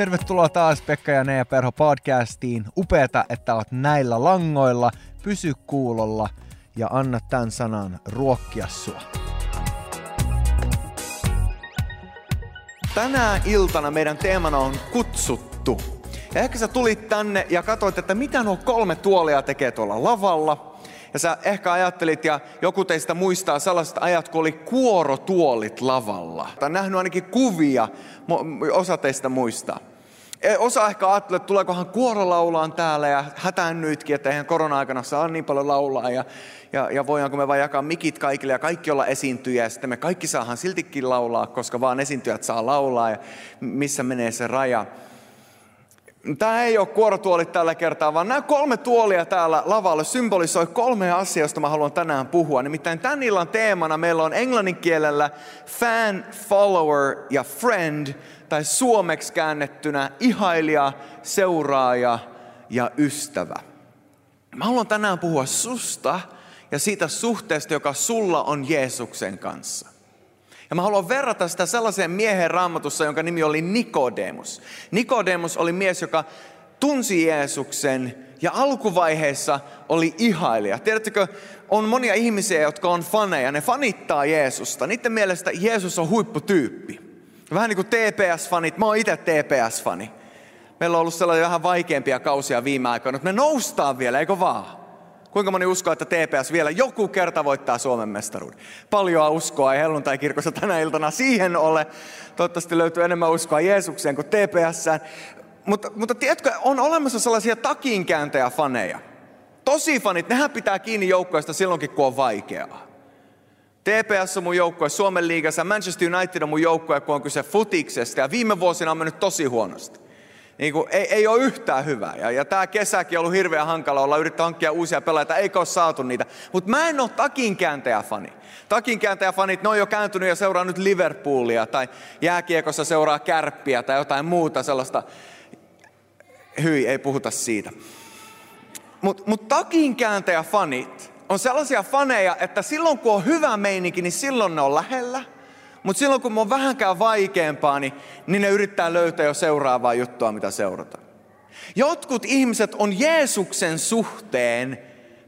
Tervetuloa taas Pekka ja Nea Perho podcastiin. Upeeta, että olet näillä langoilla. Pysy kuulolla ja anna tämän sanan ruokkia sua. Tänään iltana meidän teemana on kutsuttu. Ja ehkä sä tulit tänne ja katsoit, että mitä nuo kolme tuolia tekee tuolla lavalla – ja sä ehkä ajattelit, ja joku teistä muistaa sellaiset ajat, kun oli kuorotuolit lavalla. Tai nähnyt ainakin kuvia, osa teistä muistaa. E, osa ehkä ajattelee, että tuleekohan kuoro laulaan täällä ja hätäännyitkin, että eihän korona-aikana saa niin paljon laulaa ja, ja, ja voidaanko me vain jakaa mikit kaikille ja kaikki olla esiintyjä ja sitten me kaikki saahan siltikin laulaa, koska vaan esiintyjät saa laulaa ja missä menee se raja. Tämä ei ole kuorotuolit tällä kertaa, vaan nämä kolme tuolia täällä lavalla symbolisoi kolme asiaa, joista mä haluan tänään puhua. Nimittäin tämän illan teemana meillä on englannin kielellä fan, follower ja friend, tai suomeksi käännettynä ihailija, seuraaja ja ystävä. Mä haluan tänään puhua susta ja siitä suhteesta, joka sulla on Jeesuksen kanssa. Ja mä haluan verrata sitä sellaiseen miehen raamatussa, jonka nimi oli Nikodemus. Nikodemus oli mies, joka tunsi Jeesuksen ja alkuvaiheessa oli ihailija. Tiedättekö, on monia ihmisiä, jotka on faneja. Ne fanittaa Jeesusta. Niiden mielestä Jeesus on huipputyyppi. Vähän niin kuin TPS-fanit. Mä oon itse TPS-fani. Meillä on ollut sellaisia vähän vaikeampia kausia viime aikoina, mutta me noustaan vielä, eikö vaan? Kuinka moni uskoo, että TPS vielä joku kerta voittaa Suomen mestaruuden? Paljon uskoa ei helluntai-kirkossa tänä iltana siihen ole. Toivottavasti löytyy enemmän uskoa Jeesukseen kuin TPSään. Mutta, mutta tiedätkö, on olemassa sellaisia takinkääntäjä-faneja. Tosi fanit, nehän pitää kiinni joukkoista silloinkin, kun on vaikeaa. TPS on mun joukkue Suomen liigassa, Manchester United on mun joukkue, kun on kyse futiksesta. Ja viime vuosina on mennyt tosi huonosti niin kuin, ei, ei ole yhtään hyvää. Ja, ja tämä kesäkin on ollut hirveän hankala olla yrittää hankkia uusia pelaajia, eikä ole saatu niitä. Mutta mä en ole takinkääntäjä-fani. Takinkääntäjä-fanit, ne on jo kääntynyt ja seuraa nyt Liverpoolia, tai jääkiekossa seuraa kärppiä, tai jotain muuta sellaista. Hyi, ei puhuta siitä. Mutta mut takinkääntäjä-fanit on sellaisia faneja, että silloin kun on hyvä meininki, niin silloin ne on lähellä – mutta silloin kun on vähänkään vaikeampaa, niin, niin ne yrittää löytää jo seuraavaa juttua, mitä seurata. Jotkut ihmiset on Jeesuksen suhteen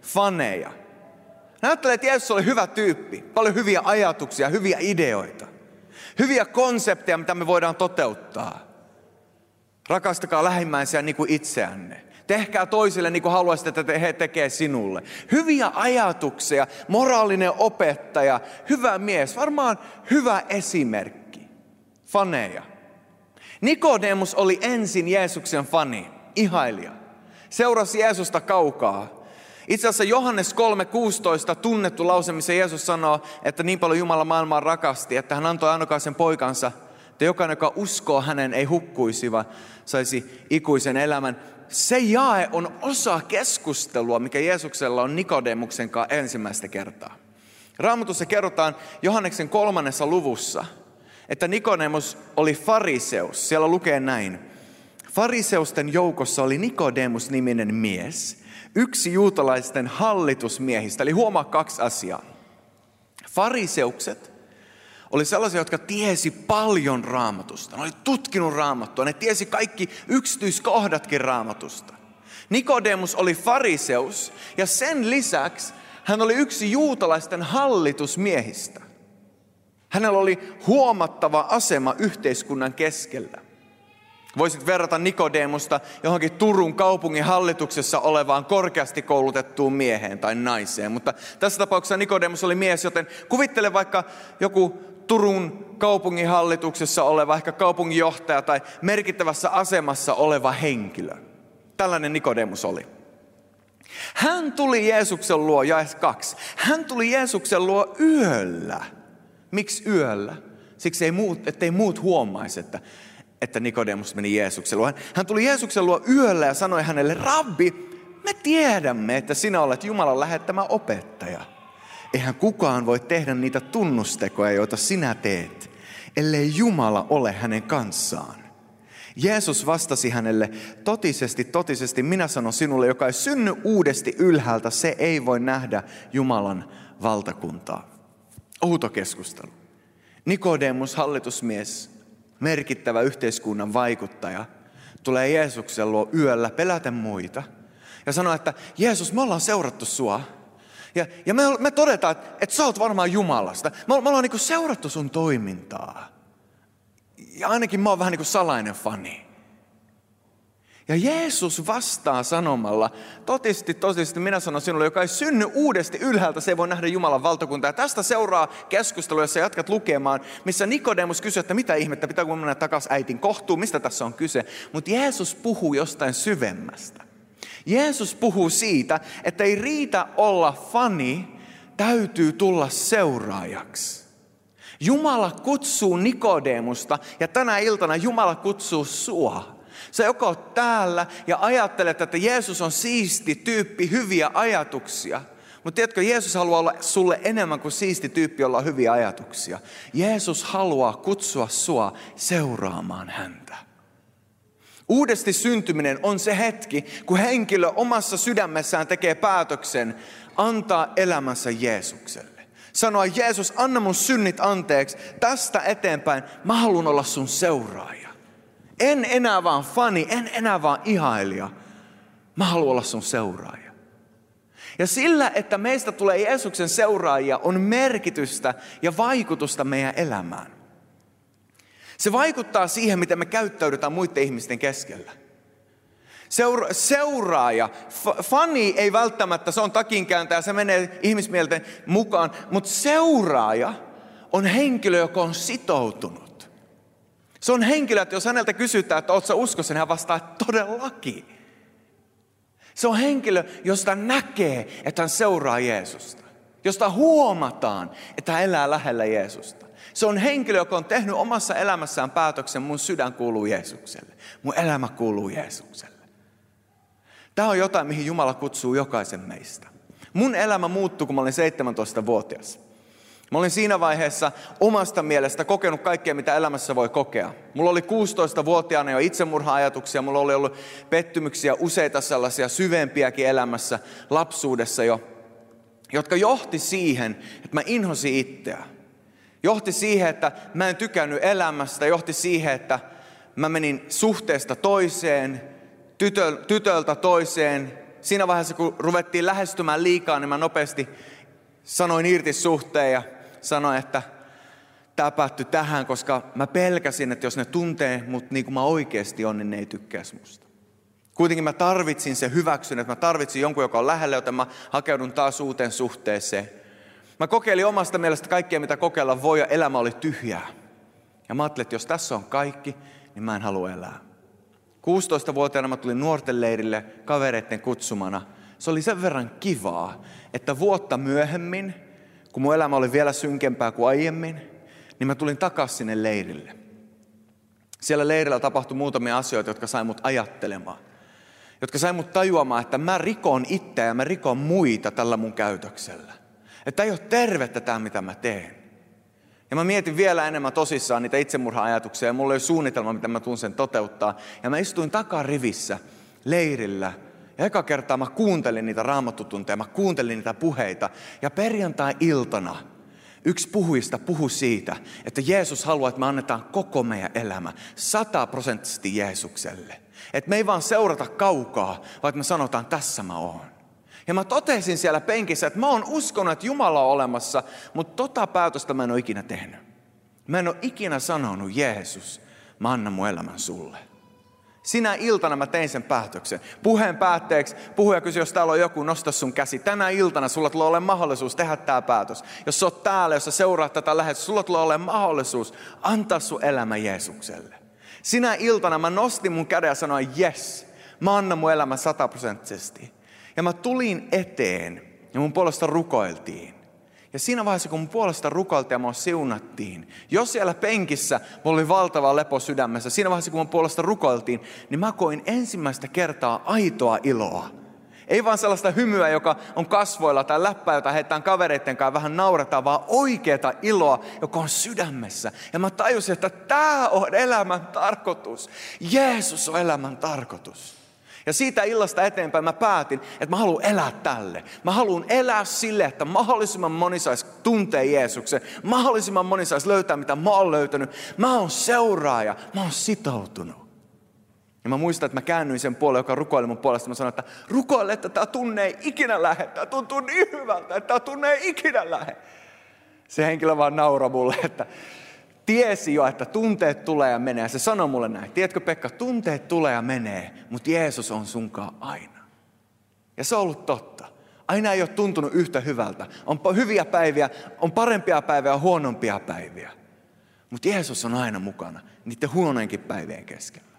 faneja. Näyttelee, että Jeesus oli hyvä tyyppi. Paljon hyviä ajatuksia, hyviä ideoita. Hyviä konsepteja, mitä me voidaan toteuttaa. Rakastakaa lähimmäisiä niin kuin itseänne. Tehkää toisille niin kuin haluaisitte, että he tekee sinulle. Hyviä ajatuksia, moraalinen opettaja, hyvä mies, varmaan hyvä esimerkki. Faneja. Nikodemus oli ensin Jeesuksen fani, ihailija. Seurasi Jeesusta kaukaa. Itse asiassa Johannes 3.16 tunnettu lause, missä Jeesus sanoo, että niin paljon Jumala maailmaa rakasti, että hän antoi ainokaisen poikansa, että jokainen, joka uskoo hänen, ei hukkuisi, vaan saisi ikuisen elämän se jae on osa keskustelua, mikä Jeesuksella on Nikodemuksen kanssa ensimmäistä kertaa. Raamatussa kerrotaan Johanneksen kolmannessa luvussa, että Nikodemus oli fariseus. Siellä lukee näin. Fariseusten joukossa oli Nikodemus-niminen mies, yksi juutalaisten hallitusmiehistä. Eli huomaa kaksi asiaa. Fariseukset oli sellaisia, jotka tiesi paljon raamatusta. Ne oli tutkinut raamattua, ne tiesi kaikki yksityiskohdatkin raamatusta. Nikodemus oli fariseus ja sen lisäksi hän oli yksi juutalaisten hallitusmiehistä. Hänellä oli huomattava asema yhteiskunnan keskellä. Voisit verrata Nikodemusta johonkin Turun kaupungin hallituksessa olevaan korkeasti koulutettuun mieheen tai naiseen. Mutta tässä tapauksessa Nikodemus oli mies, joten kuvittele vaikka joku Turun kaupunginhallituksessa oleva, ehkä kaupunginjohtaja tai merkittävässä asemassa oleva henkilö. Tällainen Nikodemus oli. Hän tuli Jeesuksen luo, jae kaksi. Hän tuli Jeesuksen luo yöllä. Miksi yöllä? Siksi ei muut, ettei muut huomaisi, että, että Nikodemus meni Jeesuksen luo. Hän tuli Jeesuksen luo yöllä ja sanoi hänelle, Rabbi, me tiedämme, että sinä olet Jumalan lähettämä opettaja. Eihän kukaan voi tehdä niitä tunnustekoja, joita sinä teet, ellei Jumala ole hänen kanssaan. Jeesus vastasi hänelle, totisesti, totisesti, minä sanon sinulle, joka ei synny uudesti ylhäältä, se ei voi nähdä Jumalan valtakuntaa. Outo keskustelu. Nikodemus, hallitusmies, merkittävä yhteiskunnan vaikuttaja, tulee Jeesuksen luo yöllä peläten muita ja sanoo, että Jeesus, me ollaan seurattu sua. Ja, ja me, me todetaan, että, että sä oot varmaan Jumalasta. Me, me ollaan niin seurattu sun toimintaa. Ja ainakin mä oon vähän niin kuin salainen fani. Ja Jeesus vastaa sanomalla, totisesti, totisesti minä sanon sinulle, joka ei synny uudesti ylhäältä, se ei voi nähdä Jumalan valtakuntaa. Ja tästä seuraa keskustelu, jossa jatkat lukemaan, missä Nikodemus kysyy, että mitä ihmettä, pitää kun mennä takaisin äitin kohtuun, mistä tässä on kyse. Mutta Jeesus puhuu jostain syvemmästä. Jeesus puhuu siitä, että ei riitä olla fani, täytyy tulla seuraajaksi. Jumala kutsuu Nikodemusta ja tänä iltana Jumala kutsuu sua. Sä joko oot täällä ja ajattelet, että Jeesus on siisti tyyppi, hyviä ajatuksia. Mutta tiedätkö, Jeesus haluaa olla sulle enemmän kuin siisti tyyppi, jolla on hyviä ajatuksia. Jeesus haluaa kutsua sua seuraamaan häntä. Uudesti syntyminen on se hetki, kun henkilö omassa sydämessään tekee päätöksen antaa elämänsä Jeesukselle. Sanoa, Jeesus, anna mun synnit anteeksi. Tästä eteenpäin mä haluan olla sun seuraaja. En enää vaan fani, en enää vaan ihailija. Mä haluan olla sun seuraaja. Ja sillä, että meistä tulee Jeesuksen seuraajia, on merkitystä ja vaikutusta meidän elämään. Se vaikuttaa siihen, miten me käyttäydytään muiden ihmisten keskellä. Seura- seuraaja, f- fani ei välttämättä, se on takinkääntäjä, se menee ihmismielten mukaan, mutta seuraaja on henkilö, joka on sitoutunut. Se on henkilö, että jos häneltä kysytään, että oletko uskossa, niin hän vastaa, että todellakin. Se on henkilö, josta näkee, että hän seuraa Jeesusta. Josta huomataan, että hän elää lähellä Jeesusta. Se on henkilö, joka on tehnyt omassa elämässään päätöksen, mun sydän kuuluu Jeesukselle. Mun elämä kuuluu Jeesukselle. Tämä on jotain, mihin Jumala kutsuu jokaisen meistä. Mun elämä muuttui, kun mä olin 17-vuotias. Mä olin siinä vaiheessa omasta mielestä kokenut kaikkea, mitä elämässä voi kokea. Mulla oli 16-vuotiaana jo itsemurha-ajatuksia, mulla oli ollut pettymyksiä, useita sellaisia syvempiäkin elämässä, lapsuudessa jo, jotka johti siihen, että mä inhosin itseä. Johti siihen, että mä en tykännyt elämästä, johti siihen, että mä menin suhteesta toiseen, tytöltä toiseen. Siinä vaiheessa, kun ruvettiin lähestymään liikaa, niin mä nopeasti sanoin irti suhteen ja sanoin, että tämä päättyi tähän, koska mä pelkäsin, että jos ne tuntee mut niin kuin mä oikeasti on, niin ne ei tykkäisi musta. Kuitenkin mä tarvitsin se hyväksyn, että mä tarvitsin jonkun, joka on lähellä, joten mä hakeudun taas uuteen suhteeseen. Mä kokeilin omasta mielestä kaikkea, mitä kokeilla voi, ja elämä oli tyhjää. Ja mä ajattelin, että jos tässä on kaikki, niin mä en halua elää. 16-vuotiaana mä tulin nuorten leirille kavereiden kutsumana. Se oli sen verran kivaa, että vuotta myöhemmin, kun mun elämä oli vielä synkempää kuin aiemmin, niin mä tulin takaisin sinne leirille. Siellä leirillä tapahtui muutamia asioita, jotka sai mut ajattelemaan. Jotka sai mut tajuamaan, että mä rikon itseä ja mä rikon muita tällä mun käytöksellä. Että ei ole tervettä tämä, mitä mä teen. Ja mä mietin vielä enemmän tosissaan niitä itsemurha-ajatuksia ja mulla oli suunnitelma, miten mä tuun sen toteuttaa. Ja mä istuin takarivissä leirillä ja eka kertaa mä kuuntelin niitä raamattutunteja, mä kuuntelin niitä puheita. Ja perjantai-iltana yksi puhuista puhui siitä, että Jeesus haluaa, että me annetaan koko meidän elämä sataprosenttisesti Jeesukselle. Että me ei vaan seurata kaukaa, vaan me sanotaan, tässä mä oon. Ja mä totesin siellä penkissä, että mä oon uskonut, että Jumala on olemassa, mutta tota päätöstä mä en ole ikinä tehnyt. Mä en ole ikinä sanonut, Jeesus, mä annan mun elämän sulle. Sinä iltana mä tein sen päätöksen. Puheen päätteeksi puhuja kysyi, jos täällä on joku, nosta sun käsi. Tänä iltana sulla tulee olemaan mahdollisuus tehdä tämä päätös. Jos sä oot täällä, jos sä seuraat tätä lähetystä, sulla tulee olemaan mahdollisuus antaa sun elämä Jeesukselle. Sinä iltana mä nostin mun käden ja sanoin, yes, mä annan mun elämän sataprosenttisesti. Ja mä tulin eteen ja mun puolesta rukoiltiin. Ja siinä vaiheessa, kun mun puolesta rukoiltiin ja mua siunattiin, jos siellä penkissä mulla oli valtava lepo sydämessä, siinä vaiheessa, kun mun puolesta rukoiltiin, niin mä koin ensimmäistä kertaa aitoa iloa. Ei vaan sellaista hymyä, joka on kasvoilla tai läppää, jota heitetään kavereiden kanssa vähän nauretaan, vaan oikeata iloa, joka on sydämessä. Ja mä tajusin, että tämä on elämän tarkoitus. Jeesus on elämän tarkoitus. Ja siitä illasta eteenpäin mä päätin, että mä haluan elää tälle. Mä haluan elää sille, että mahdollisimman moni saisi tuntea Jeesuksen. Mahdollisimman moni saisi löytää, mitä mä oon löytänyt. Mä oon seuraaja, mä oon sitoutunut. Ja mä muistan, että mä käännyin sen puolelle, joka rukoili mun puolesta. Mä sanoin, että rukoile, että tämä tunne ei ikinä lähde. Tämä tuntuu niin hyvältä, että tämä tunne ei ikinä lähde. Se henkilö vaan naura mulle, että tiesi jo, että tunteet tulee ja menee. Se sanoi mulle näin. Tiedätkö Pekka, tunteet tulee ja menee, mutta Jeesus on sunkaan aina. Ja se on ollut totta. Aina ei ole tuntunut yhtä hyvältä. On hyviä päiviä, on parempia päiviä, on huonompia päiviä. Mutta Jeesus on aina mukana niiden huonoinkin päivien keskellä.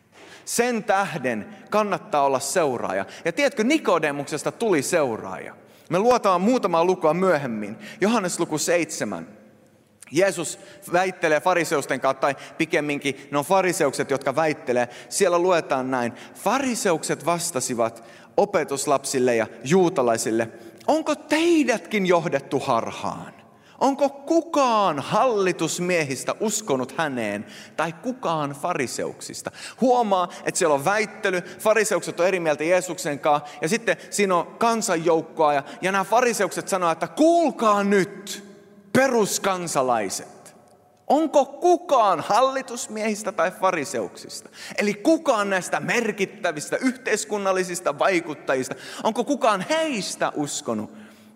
Sen tähden kannattaa olla seuraaja. Ja tiedätkö, Nikodemuksesta tuli seuraaja. Me luotaan muutamaa lukua myöhemmin. Johannes luku 7. Jeesus väittelee fariseusten kautta, tai pikemminkin ne on fariseukset, jotka väittelee. Siellä luetaan näin. Fariseukset vastasivat opetuslapsille ja juutalaisille, onko teidätkin johdettu harhaan? Onko kukaan hallitusmiehistä uskonut häneen tai kukaan fariseuksista? Huomaa, että siellä on väittely, fariseukset on eri mieltä Jeesuksen kanssa ja sitten siinä on kansanjoukkoa ja, ja nämä fariseukset sanoo, että kuulkaa nyt peruskansalaiset. Onko kukaan hallitusmiehistä tai fariseuksista, eli kukaan näistä merkittävistä yhteiskunnallisista vaikuttajista, onko kukaan heistä uskonut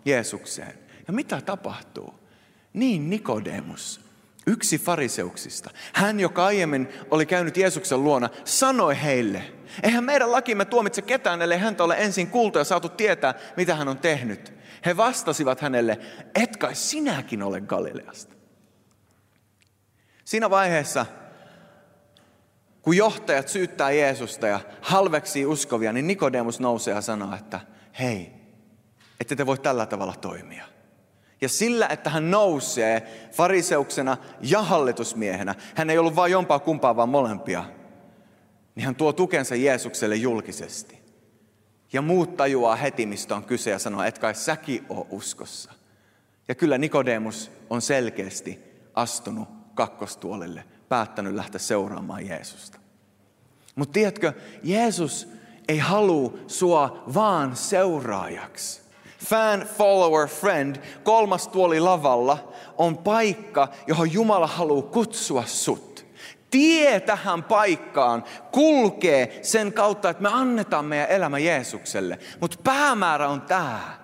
Jeesukseen? Ja mitä tapahtuu? Niin Nikodemus, yksi fariseuksista, hän joka aiemmin oli käynyt Jeesuksen luona, sanoi heille, eihän meidän lakimme tuomitse ketään, ellei häntä ole ensin kuultu ja saatu tietää, mitä hän on tehnyt. He vastasivat hänelle, et kai sinäkin ole Galileasta. Siinä vaiheessa, kun johtajat syyttää Jeesusta ja halveksii uskovia, niin Nikodemus nousee ja sanoo, että hei, ette te voi tällä tavalla toimia. Ja sillä, että hän nousee fariseuksena ja hallitusmiehenä, hän ei ollut vain jompaa kumpaa, vaan molempia, niin hän tuo tukensa Jeesukselle julkisesti. Ja muut tajuaa heti, mistä on kyse ja sanoo, että kai säkin oo uskossa. Ja kyllä Nikodemus on selkeästi astunut kakkostuolille, päättänyt lähteä seuraamaan Jeesusta. Mutta tiedätkö, Jeesus ei halua sua vaan seuraajaksi. Fan, follower, friend, kolmas tuoli lavalla on paikka, johon Jumala haluaa kutsua sut. Tie tähän paikkaan kulkee sen kautta, että me annetaan meidän elämä Jeesukselle. Mutta päämäärä on tämä.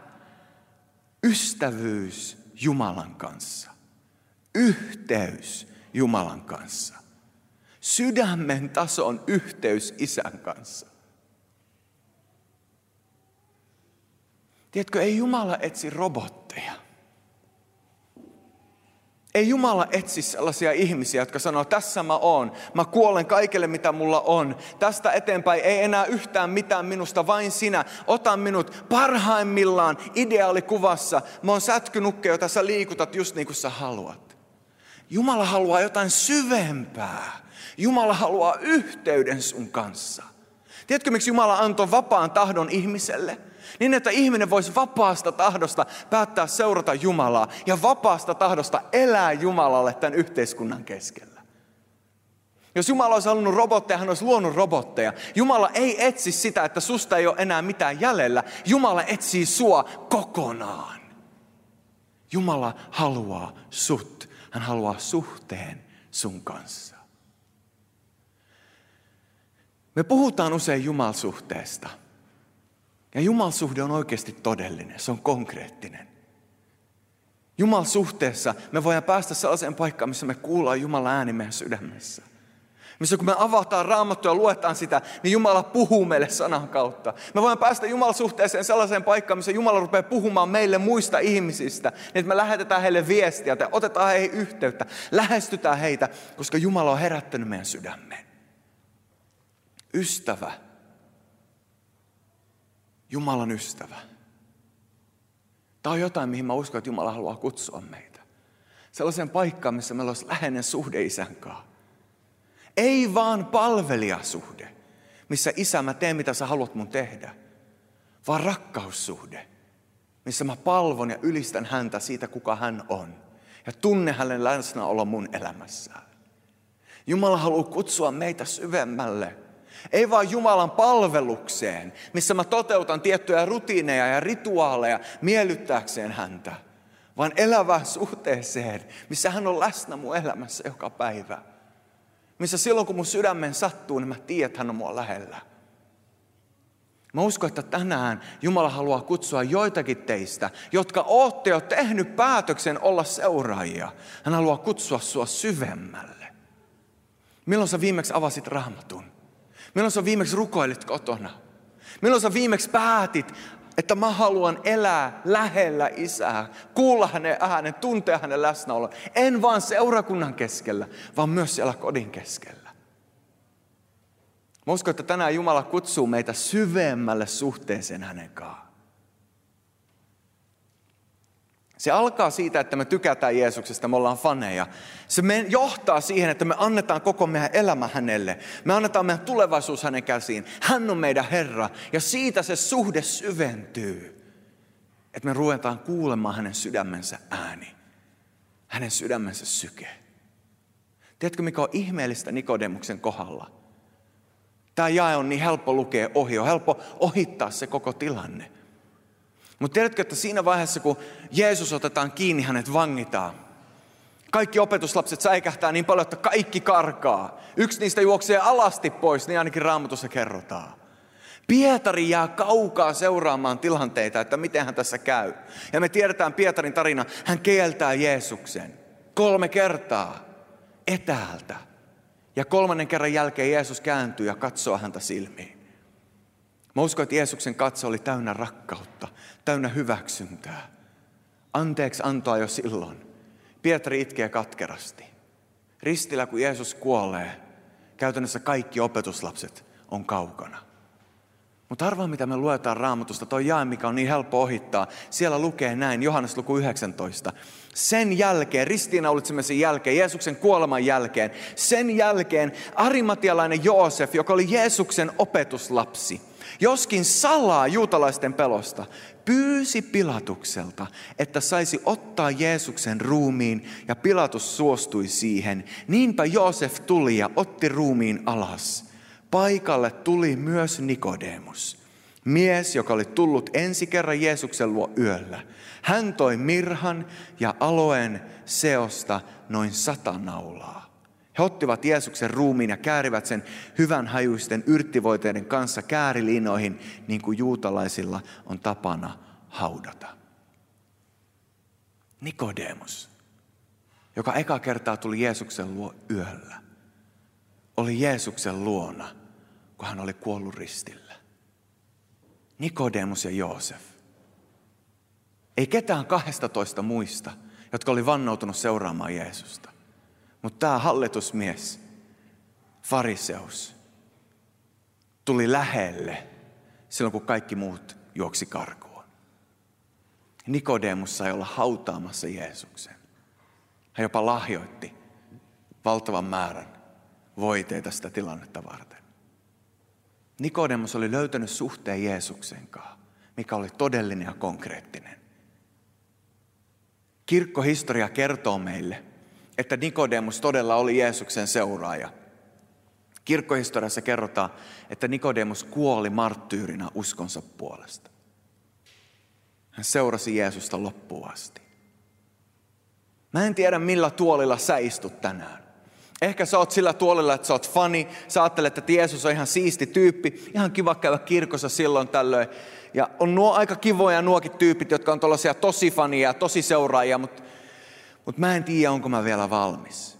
Ystävyys Jumalan kanssa. Yhteys Jumalan kanssa. Sydämen tason yhteys isän kanssa. Tiedätkö, ei Jumala etsi robotteja. Ei Jumala etsi sellaisia ihmisiä, jotka sanoo, tässä mä oon, mä kuolen kaikille mitä mulla on. Tästä eteenpäin ei enää yhtään mitään minusta, vain sinä. Ota minut parhaimmillaan ideaalikuvassa. Mä oon sätkynukke, jota sä liikutat just niin kuin sä haluat. Jumala haluaa jotain syvempää. Jumala haluaa yhteyden sun kanssa. Tiedätkö, miksi Jumala antoi vapaan tahdon ihmiselle? Niin, että ihminen voisi vapaasta tahdosta päättää seurata Jumalaa ja vapaasta tahdosta elää Jumalalle tämän yhteiskunnan keskellä. Jos Jumala olisi halunnut robotteja, hän olisi luonut robotteja. Jumala ei etsi sitä, että susta ei ole enää mitään jäljellä. Jumala etsii sua kokonaan. Jumala haluaa sut. Hän haluaa suhteen sun kanssa. Me puhutaan usein Jumalsuhteesta – ja Jumalsuhde on oikeasti todellinen, se on konkreettinen. Jumalsuhteessa me voidaan päästä sellaiseen paikkaan, missä me kuullaan Jumalan ääni meidän sydämessä. Missä kun me avataan raamattua ja luetaan sitä, niin Jumala puhuu meille sanan kautta. Me voidaan päästä Jumalsuhteeseen sellaiseen paikkaan, missä Jumala rupeaa puhumaan meille muista ihmisistä. Niin että me lähetetään heille viestiä tai otetaan heihin yhteyttä. Lähestytään heitä, koska Jumala on herättänyt meidän sydämeen. Ystävä Jumalan ystävä. Tämä on jotain, mihin mä uskon, että Jumala haluaa kutsua meitä. Sellaisen paikkaan, missä meillä olisi läheinen suhde isän kanssa. Ei vaan palvelijasuhde, missä isä mä teen mitä sä haluat mun tehdä. Vaan rakkaussuhde, missä mä palvon ja ylistän häntä siitä, kuka hän on. Ja tunne hänen läsnäolo mun elämässään. Jumala haluaa kutsua meitä syvemmälle ei vaan Jumalan palvelukseen, missä mä toteutan tiettyjä rutiineja ja rituaaleja miellyttääkseen häntä, vaan elävään suhteeseen, missä hän on läsnä mun elämässä joka päivä. Missä silloin kun mun sydämen sattuu, niin mä tiedän, että hän on mua lähellä. Mä uskon, että tänään Jumala haluaa kutsua joitakin teistä, jotka ootte jo tehnyt päätöksen olla seuraajia. Hän haluaa kutsua sua syvemmälle. Milloin sä viimeksi avasit raamatun? Milloin sä viimeksi rukoilit kotona? Milloin sä viimeksi päätit, että mä haluan elää lähellä isää, kuulla hänen äänen, tuntea hänen läsnäolon. En vaan seurakunnan keskellä, vaan myös siellä kodin keskellä. Mä uskon, että tänään Jumala kutsuu meitä syvemmälle suhteeseen hänen kanssaan. Se alkaa siitä, että me tykätään Jeesuksesta, me ollaan faneja. Se me johtaa siihen, että me annetaan koko meidän elämä hänelle. Me annetaan meidän tulevaisuus hänen käsiin. Hän on meidän Herra ja siitä se suhde syventyy. Että me ruvetaan kuulemaan hänen sydämensä ääni. Hänen sydämensä syke. Tiedätkö mikä on ihmeellistä Nikodemuksen kohdalla? Tämä jae on niin helppo lukea ohi, on helppo ohittaa se koko tilanne. Mutta tiedätkö, että siinä vaiheessa, kun Jeesus otetaan kiinni, hänet vangitaan. Kaikki opetuslapset säikähtää niin paljon, että kaikki karkaa. Yksi niistä juoksee alasti pois, niin ainakin raamatussa kerrotaan. Pietari jää kaukaa seuraamaan tilanteita, että miten hän tässä käy. Ja me tiedetään Pietarin tarina, hän kieltää Jeesuksen kolme kertaa etäältä. Ja kolmannen kerran jälkeen Jeesus kääntyy ja katsoo häntä silmiin. Mä uskon, että Jeesuksen katse oli täynnä rakkautta, täynnä hyväksyntää. Anteeksi antoa jo silloin. Pietari itkee katkerasti. Ristillä kun Jeesus kuolee, käytännössä kaikki opetuslapset on kaukana. Mutta arvaa, mitä me luetaan raamatusta, toi jae, mikä on niin helppo ohittaa. Siellä lukee näin, Johannes luku 19. Sen jälkeen, ristiinnaulitsemisen jälkeen, Jeesuksen kuoleman jälkeen, sen jälkeen arimatialainen Joosef, joka oli Jeesuksen opetuslapsi, joskin salaa juutalaisten pelosta, pyysi Pilatukselta, että saisi ottaa Jeesuksen ruumiin ja Pilatus suostui siihen. Niinpä Joosef tuli ja otti ruumiin alas. Paikalle tuli myös Nikodemus, mies, joka oli tullut ensi kerran Jeesuksen luo yöllä. Hän toi mirhan ja aloen seosta noin sata naulaa. He ottivat Jeesuksen ruumiin ja käärivät sen hyvän hajuisten yrttivoiteiden kanssa käärilinoihin, niin kuin juutalaisilla on tapana haudata. Nikodemus, joka eka kertaa tuli Jeesuksen luo yöllä, oli Jeesuksen luona, kun hän oli kuollut ristillä. Nikodemus ja Joosef. Ei ketään 12 muista, jotka oli vannoutunut seuraamaan Jeesusta. Mutta tämä hallitusmies, fariseus, tuli lähelle silloin, kun kaikki muut juoksi karkuun. Nikodemus sai olla hautaamassa Jeesuksen. Hän jopa lahjoitti valtavan määrän voiteita sitä tilannetta varten. Nikodemus oli löytänyt suhteen Jeesuksen kanssa, mikä oli todellinen ja konkreettinen. Kirkkohistoria kertoo meille, että Nikodemus todella oli Jeesuksen seuraaja. Kirkkohistoriassa kerrotaan, että Nikodemus kuoli marttyyrinä uskonsa puolesta. Hän seurasi Jeesusta loppuun asti. Mä en tiedä millä tuolilla sä istut tänään. Ehkä sä oot sillä tuolilla, että sä oot fani, sä ajattelet, että Jeesus on ihan siisti tyyppi, ihan kiva käydä kirkossa silloin tällöin. Ja on nuo aika kivoja nuokin tyypit, jotka on tosi fania ja tosi seuraajia, mutta mutta mä en tiedä, onko mä vielä valmis.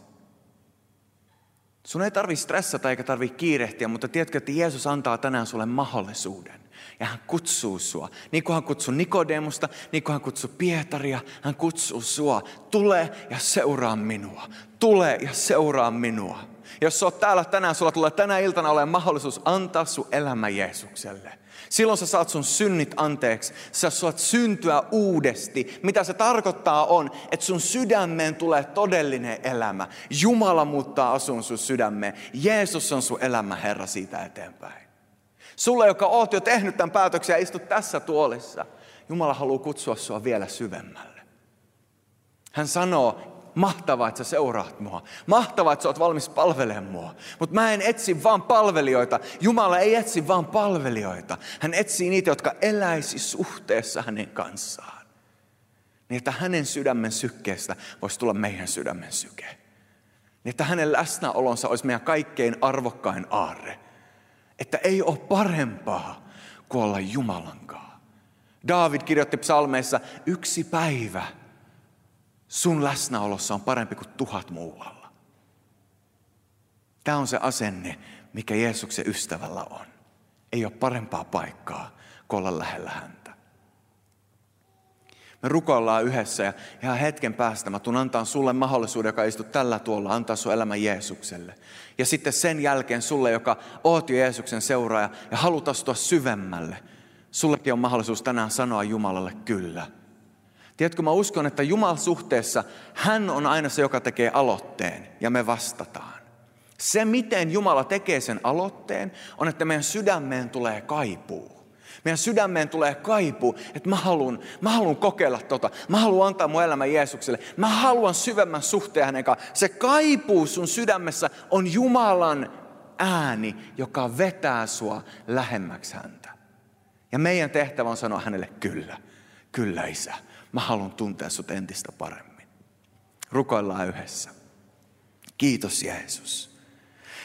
Sun ei tarvi stressata eikä tarvi kiirehtiä, mutta tiedätkö, että Jeesus antaa tänään sulle mahdollisuuden. Ja hän kutsuu sua. Niin kuin hän kutsuu Nikodemusta, niin kuin hän kutsuu Pietaria, hän kutsuu sua. Tule ja seuraa minua. Tule ja seuraa minua. Jos sä oot täällä tänään, sulla tulee tänä iltana olemaan mahdollisuus antaa sun elämä Jeesukselle. Silloin sä saat sun synnit anteeksi. Sä saat syntyä uudesti. Mitä se tarkoittaa on, että sun sydämeen tulee todellinen elämä. Jumala muuttaa asun sun sydämeen. Jeesus on sun elämä Herra siitä eteenpäin. Sulle, joka oot jo tehnyt tämän päätöksen ja istut tässä tuolissa, Jumala haluaa kutsua sua vielä syvemmälle. Hän sanoo, Mahtavaa, että sä seuraat mua. Mahtavaa, että sä oot valmis palvelemaan mua. Mutta mä en etsi vaan palvelijoita. Jumala ei etsi vaan palvelijoita. Hän etsii niitä, jotka eläisi suhteessa hänen kanssaan. Niin että hänen sydämen sykkeestä voisi tulla meidän sydämen syke. Niin että hänen läsnäolonsa olisi meidän kaikkein arvokkain aarre. Että ei ole parempaa kuin olla Jumalankaan. David kirjoitti psalmeissa, yksi päivä sun läsnäolossa on parempi kuin tuhat muualla. Tämä on se asenne, mikä Jeesuksen ystävällä on. Ei ole parempaa paikkaa kuin olla lähellä häntä. Me rukoillaan yhdessä ja ihan hetken päästä mä tuun antaa sulle mahdollisuuden, joka istut tällä tuolla, antaa sun elämä Jeesukselle. Ja sitten sen jälkeen sulle, joka oot jo Jeesuksen seuraaja ja haluat astua syvemmälle, sullekin on mahdollisuus tänään sanoa Jumalalle kyllä. Tiedätkö, mä uskon, että Jumal suhteessa hän on aina se, joka tekee aloitteen ja me vastataan. Se, miten Jumala tekee sen aloitteen, on, että meidän sydämeen tulee kaipuu. Meidän sydämeen tulee kaipu, että mä haluan, mä haluan kokeilla tota. Mä haluan antaa mun elämän Jeesukselle. Mä haluan syvemmän suhteen hänen kanssaan. Se kaipuu sun sydämessä on Jumalan ääni, joka vetää sua lähemmäksi häntä. Ja meidän tehtävä on sanoa hänelle kyllä. Kyllä isä, mä haluan tuntea sut entistä paremmin. Rukoillaan yhdessä. Kiitos Jeesus.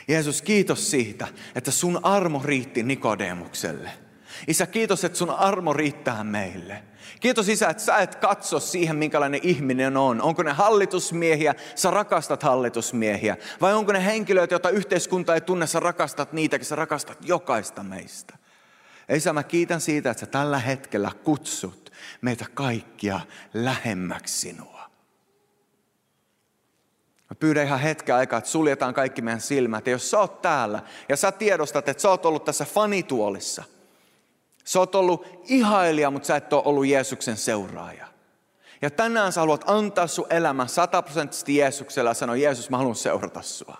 Jeesus, kiitos siitä, että sun armo riitti Nikodemukselle – Isä, kiitos, että sun armo riittää meille. Kiitos Isä, että sä et katso siihen, minkälainen ihminen on. Onko ne hallitusmiehiä, sä rakastat hallitusmiehiä. Vai onko ne henkilöitä, joita yhteiskunta ei tunne, sä rakastat niitäkin, sä rakastat jokaista meistä. Isä, mä kiitän siitä, että sä tällä hetkellä kutsut meitä kaikkia lähemmäksi sinua. Mä pyydän ihan hetken aikaa, että suljetaan kaikki meidän silmät. Ja jos sä oot täällä ja sä tiedostat, että sä oot ollut tässä fanituolissa – Sä oot ollut ihailija, mutta sä et ole ollut Jeesuksen seuraaja. Ja tänään sä haluat antaa sun elämän sataprosenttisesti Jeesukselle ja sanoa, Jeesus, mä haluan seurata sua.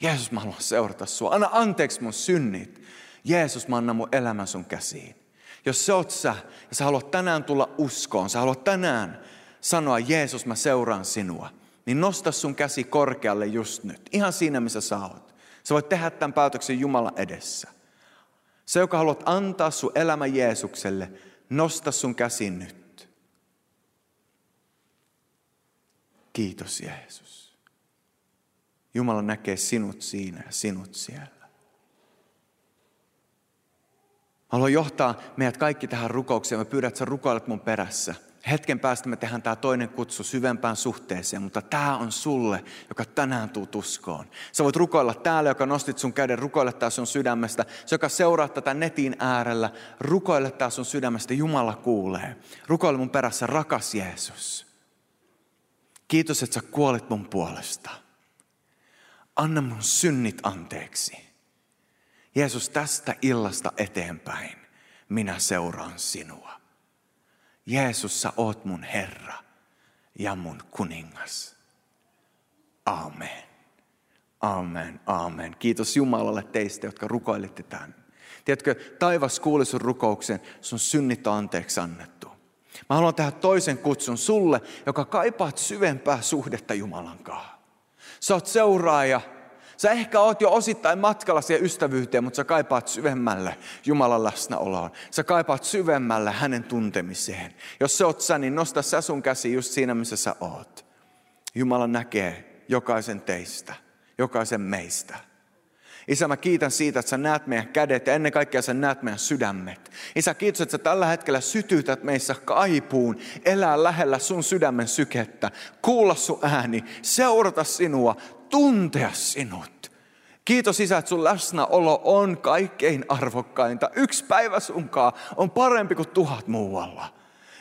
Jeesus, mä haluan seurata sua. Anna anteeksi mun synnit. Jeesus, mä annan mun elämän sun käsiin. Jos se oot sä ja sä haluat tänään tulla uskoon, sä haluat tänään sanoa, Jeesus, mä seuraan sinua, niin nosta sun käsi korkealle just nyt. Ihan siinä, missä sä oot. Sä voit tehdä tämän päätöksen Jumalan edessä. Se, joka haluat antaa sun elämä Jeesukselle, nosta sun käsin nyt. Kiitos Jeesus. Jumala näkee sinut siinä ja sinut siellä. Haluan johtaa meidät kaikki tähän rukoukseen. Mä pyydän, että sä rukoilet mun perässä. Hetken päästä me tehdään tämä toinen kutsu syvempään suhteeseen, mutta tämä on sulle, joka tänään tuu tuskoon. Sä voit rukoilla täällä, joka nostit sun käden, rukoile tää sun sydämestä. Se, joka seuraa tätä netin äärellä, rukoile tää sun sydämestä, Jumala kuulee. Rukoile mun perässä, rakas Jeesus. Kiitos, että sä kuolit mun puolesta. Anna mun synnit anteeksi. Jeesus, tästä illasta eteenpäin minä seuraan sinua. Jeesus, sä oot mun Herra ja mun kuningas. Amen. Amen, amen. Kiitos Jumalalle teistä, jotka rukoilitte tämän. Tiedätkö, taivas kuuli sun rukouksen, sun synnit on anteeksi annettu. Mä haluan tehdä toisen kutsun sulle, joka kaipaat syvempää suhdetta Jumalan kanssa. Sä oot seuraaja, Sä ehkä oot jo osittain matkalla siihen ystävyyteen, mutta sä kaipaat syvemmälle Jumalan läsnäoloon. Sä kaipaat syvemmälle hänen tuntemiseen. Jos se oot sä, niin nosta sä sun käsi just siinä, missä sä oot. Jumala näkee jokaisen teistä, jokaisen meistä. Isä, mä kiitän siitä, että sä näet meidän kädet ja ennen kaikkea sä näet meidän sydämet. Isä, kiitos, että sä tällä hetkellä sytytät meissä kaipuun, elää lähellä sun sydämen sykettä, kuulla sun ääni, seurata sinua, tuntea sinut. Kiitos Isä, että sun läsnäolo on kaikkein arvokkainta. Yksi päivä sunkaan on parempi kuin tuhat muualla.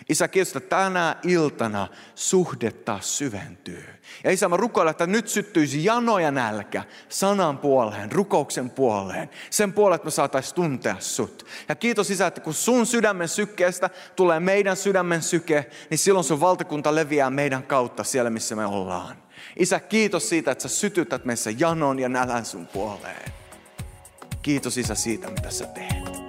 Isä, kiitos, että tänä iltana suhde taas syventyy. Ja Isä, mä rukoilen, että nyt syttyisi jano ja nälkä sanan puoleen, rukouksen puoleen. Sen puoleen, että me saataisiin tuntea sut. Ja kiitos Isä, että kun sun sydämen sykkeestä tulee meidän sydämen syke, niin silloin sun valtakunta leviää meidän kautta siellä, missä me ollaan. Isä, kiitos siitä, että sä sytytät meissä janon ja nälän sun puoleen. Kiitos Isä siitä, mitä sä teet.